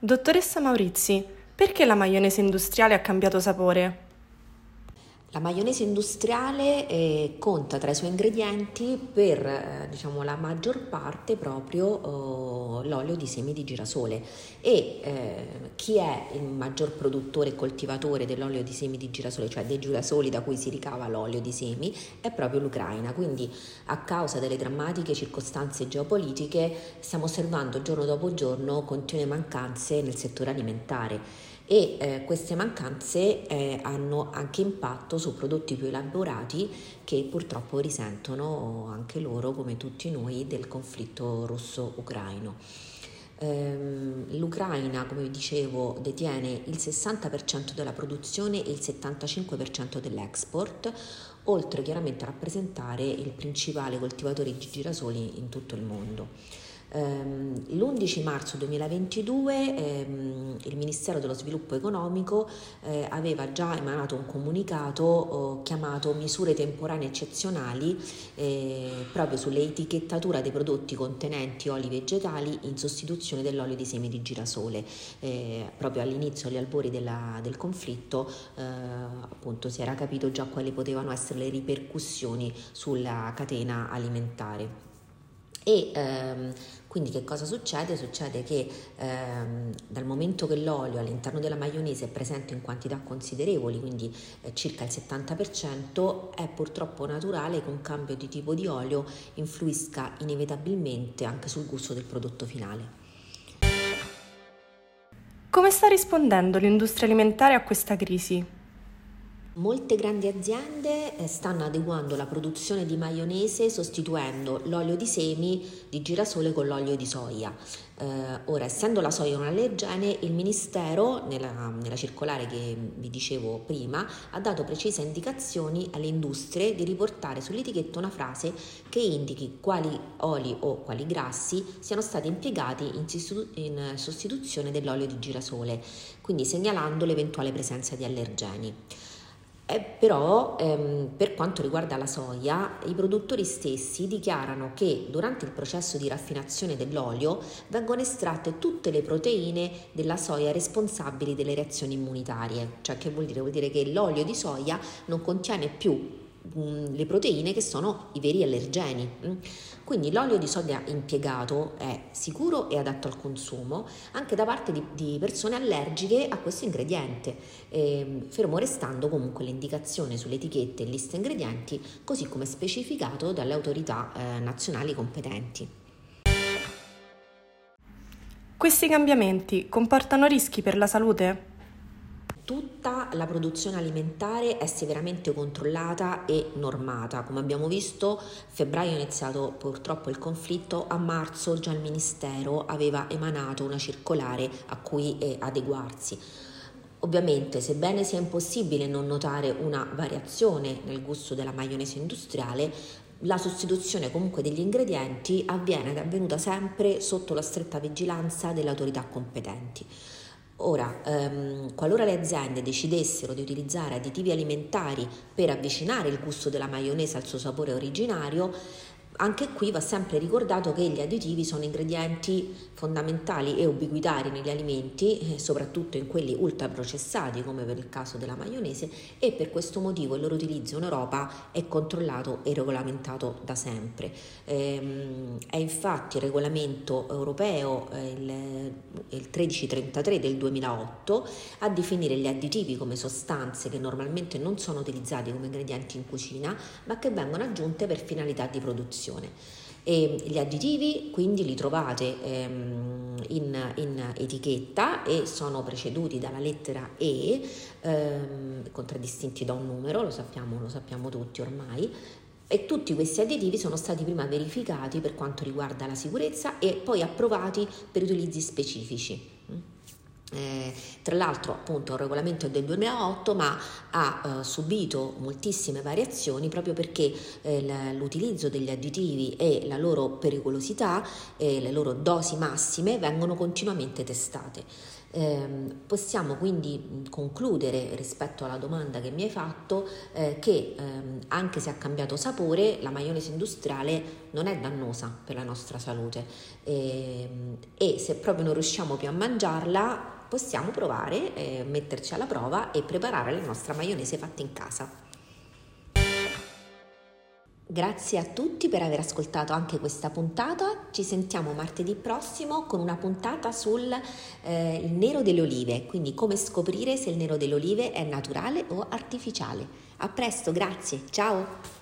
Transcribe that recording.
Dottoressa Maurizi, perché la maionese industriale ha cambiato sapore? La maionese industriale eh, conta tra i suoi ingredienti per eh, diciamo, la maggior parte proprio oh, l'olio di semi di girasole e eh, chi è il maggior produttore e coltivatore dell'olio di semi di girasole, cioè dei girasoli da cui si ricava l'olio di semi, è proprio l'Ucraina. Quindi a causa delle drammatiche circostanze geopolitiche stiamo osservando giorno dopo giorno continue mancanze nel settore alimentare e eh, queste mancanze eh, hanno anche impatto su prodotti più elaborati che purtroppo risentono anche loro, come tutti noi, del conflitto russo-ucraino. Ehm, L'Ucraina, come vi dicevo, detiene il 60% della produzione e il 75% dell'export, oltre chiaramente a rappresentare il principale coltivatore di girasoli in tutto il mondo. Ehm, L'11 marzo 2022 ehm, il Ministero dello Sviluppo Economico eh, aveva già emanato un comunicato oh, chiamato misure temporanee eccezionali eh, proprio sull'etichettatura dei prodotti contenenti oli vegetali in sostituzione dell'olio di semi di girasole. Eh, proprio all'inizio, agli albori della, del conflitto, appunto si era capito già quali potevano essere le ripercussioni sulla catena alimentare. E ehm, quindi che cosa succede? Succede che ehm, dal momento che l'olio all'interno della maionese è presente in quantità considerevoli, quindi eh, circa il 70%, è purtroppo naturale che un cambio di tipo di olio influisca inevitabilmente anche sul gusto del prodotto finale. Come sta rispondendo l'industria alimentare a questa crisi? Molte grandi aziende eh, stanno adeguando la produzione di maionese sostituendo l'olio di semi di girasole con l'olio di soia. Eh, ora, essendo la soia un allergene, il Ministero, nella, nella, circolare che vi dicevo prima, ha dato precise indicazioni alle industrie di riportare sull'etichetta una frase che indichi quali oli o quali grassi siano stati impiegati in, in sostituzione dell'olio di girasole, quindi segnalando l'eventuale presenza di allergeni. Eh, però ehm, per quanto riguarda la soia, i produttori stessi dichiarano che durante il processo di raffinazione dell'olio vengono estratte tutte le proteine della soia responsabili delle reazioni immunitarie. Cioè che vuol dire? Vuol dire che l'olio di soia non contiene più le proteine che sono i veri allergeni. Mm. Quindi l'olio di soia impiegato è sicuro e adatto al consumo anche da parte di, di persone allergiche a questo ingrediente, eh, fermo restando comunque l'indicazione sulle etichette e liste ingredienti così come specificato dalle autorità eh, nazionali competenti. Questi cambiamenti comportano rischi per la salute? Tutta la produzione alimentare è severamente controllata e normata. Come abbiamo visto, a febbraio è iniziato purtroppo il conflitto, a marzo già il Ministero aveva emanato una circolare a cui eh, adeguarsi. Ovviamente, sebbene sia impossibile non notare una variazione nel gusto della maionese industriale, la sostituzione comunque degli ingredienti avviene ed è avvenuta sempre sotto la stretta vigilanza delle autorità competenti. Ora, ehm, qualora le aziende decidessero di utilizzare additivi alimentari per avvicinare il gusto della maionese al suo sapore originario, anche qui va sempre ricordato che gli additivi sono ingredienti fondamentali e ubiquitari negli alimenti, eh, soprattutto in quelli ultraprocessati come per il caso della maionese e per questo motivo il loro utilizzo in Europa è controllato e regolamentato da sempre. Ehm, è infatti il regolamento europeo eh, il, il 1333 del 2008 a definire gli additivi come sostanze che normalmente non sono utilizzati come ingredienti in cucina ma che vengono aggiunte per finalità di produzione produzione. E gli additivi quindi li trovate ehm, in, in, etichetta e sono preceduti dalla lettera E, ehm, contraddistinti da un numero, lo sappiamo, lo sappiamo tutti ormai, e tutti questi additivi sono stati prima verificati per quanto riguarda la sicurezza e poi approvati per utilizzi specifici. Eh, tra l'altro appunto il regolamento è del 2008 ma ha eh, subito moltissime variazioni proprio perché eh, l'utilizzo degli additivi e la loro pericolosità e le loro dosi massime vengono continuamente testate. Eh, possiamo quindi concludere rispetto alla domanda che mi hai fatto eh, che ehm, anche se ha cambiato sapore la maionese industriale non è dannosa per la nostra salute e, ehm, e se proprio non riusciamo più a mangiarla possiamo provare, eh, metterci alla prova e preparare la nostra maionese fatta in casa. Grazie a tutti per aver ascoltato anche questa puntata. Ci sentiamo martedì prossimo con una puntata sul eh, nero delle olive, quindi come scoprire se il nero delle olive è naturale o artificiale. A presto, grazie, ciao!